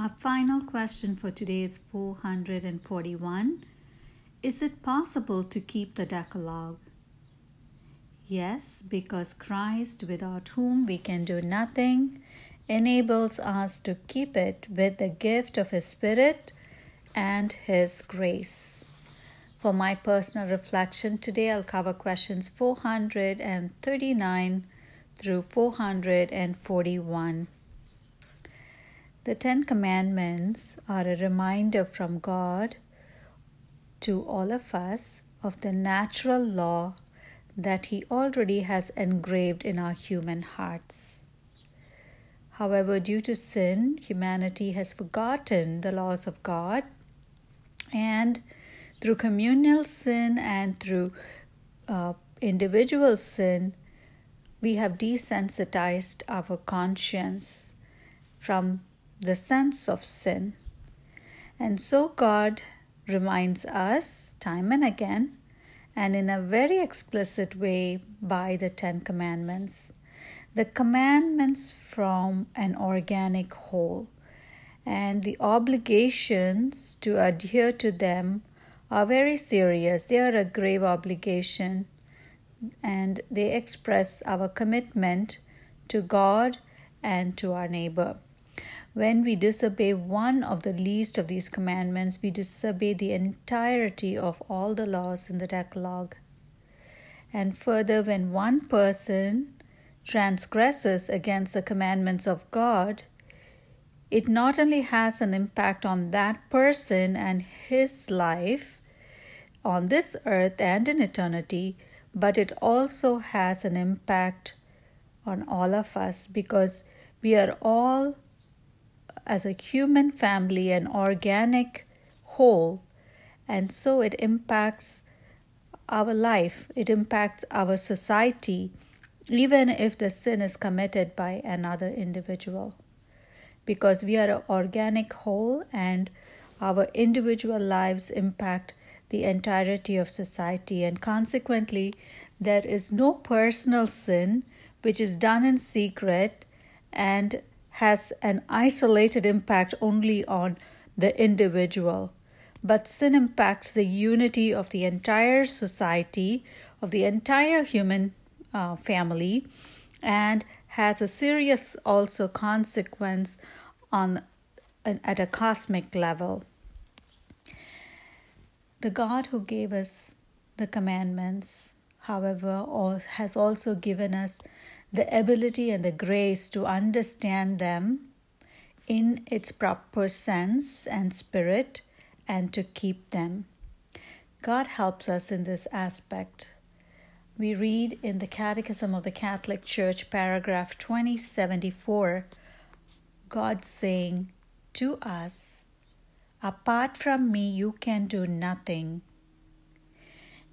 Our final question for today is 441. Is it possible to keep the Decalogue? Yes, because Christ, without whom we can do nothing, enables us to keep it with the gift of His Spirit and His grace. For my personal reflection today, I'll cover questions 439 through 441. The Ten Commandments are a reminder from God to all of us of the natural law that He already has engraved in our human hearts. However, due to sin, humanity has forgotten the laws of God, and through communal sin and through uh, individual sin, we have desensitized our conscience from the sense of sin. And so God reminds us time and again, and in a very explicit way by the Ten Commandments. The commandments from an organic whole, and the obligations to adhere to them are very serious. They are a grave obligation, and they express our commitment to God and to our neighbor. When we disobey one of the least of these commandments, we disobey the entirety of all the laws in the Decalogue. And further, when one person transgresses against the commandments of God, it not only has an impact on that person and his life on this earth and in eternity, but it also has an impact on all of us because we are all as a human family, an organic whole, and so it impacts our life, it impacts our society, even if the sin is committed by another individual. Because we are an organic whole and our individual lives impact the entirety of society, and consequently, there is no personal sin which is done in secret and has an isolated impact only on the individual, but sin impacts the unity of the entire society, of the entire human uh, family, and has a serious also consequence on at a cosmic level. The God who gave us the commandments, however, has also given us the ability and the grace to understand them in its proper sense and spirit and to keep them. God helps us in this aspect. We read in the Catechism of the Catholic Church, paragraph 2074, God saying to us, Apart from me, you can do nothing.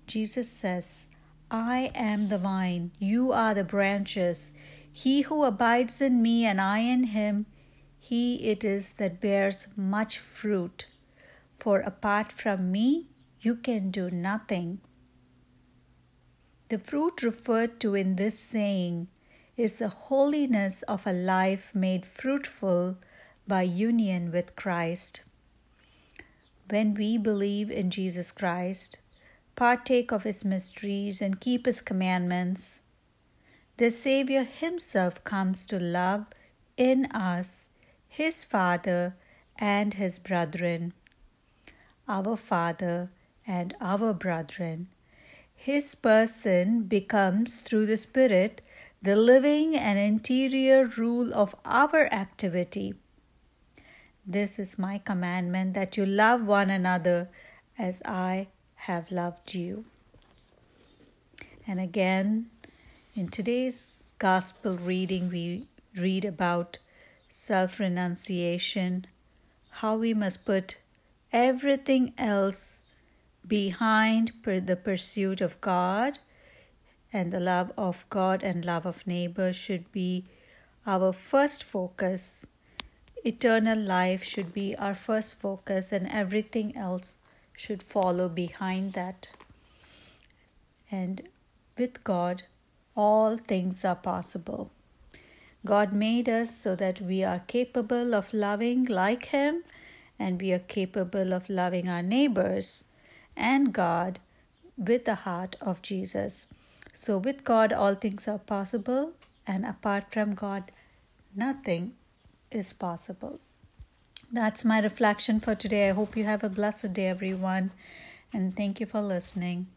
Jesus says, I am the vine, you are the branches. He who abides in me and I in him, he it is that bears much fruit. For apart from me, you can do nothing. The fruit referred to in this saying is the holiness of a life made fruitful by union with Christ. When we believe in Jesus Christ, partake of his mysteries, and keep his commandments, the Savior himself comes to love in us his Father and his brethren, our Father and our brethren. His person becomes, through the Spirit, the living and interior rule of our activity. This is my commandment that you love one another as I have loved you. And again, in today's gospel reading, we read about self renunciation, how we must put everything else behind the pursuit of God, and the love of God and love of neighbor should be our first focus. Eternal life should be our first focus, and everything else should follow behind that. And with God, all things are possible. God made us so that we are capable of loving like Him and we are capable of loving our neighbors and God with the heart of Jesus. So, with God, all things are possible, and apart from God, nothing is possible. That's my reflection for today. I hope you have a blessed day, everyone, and thank you for listening.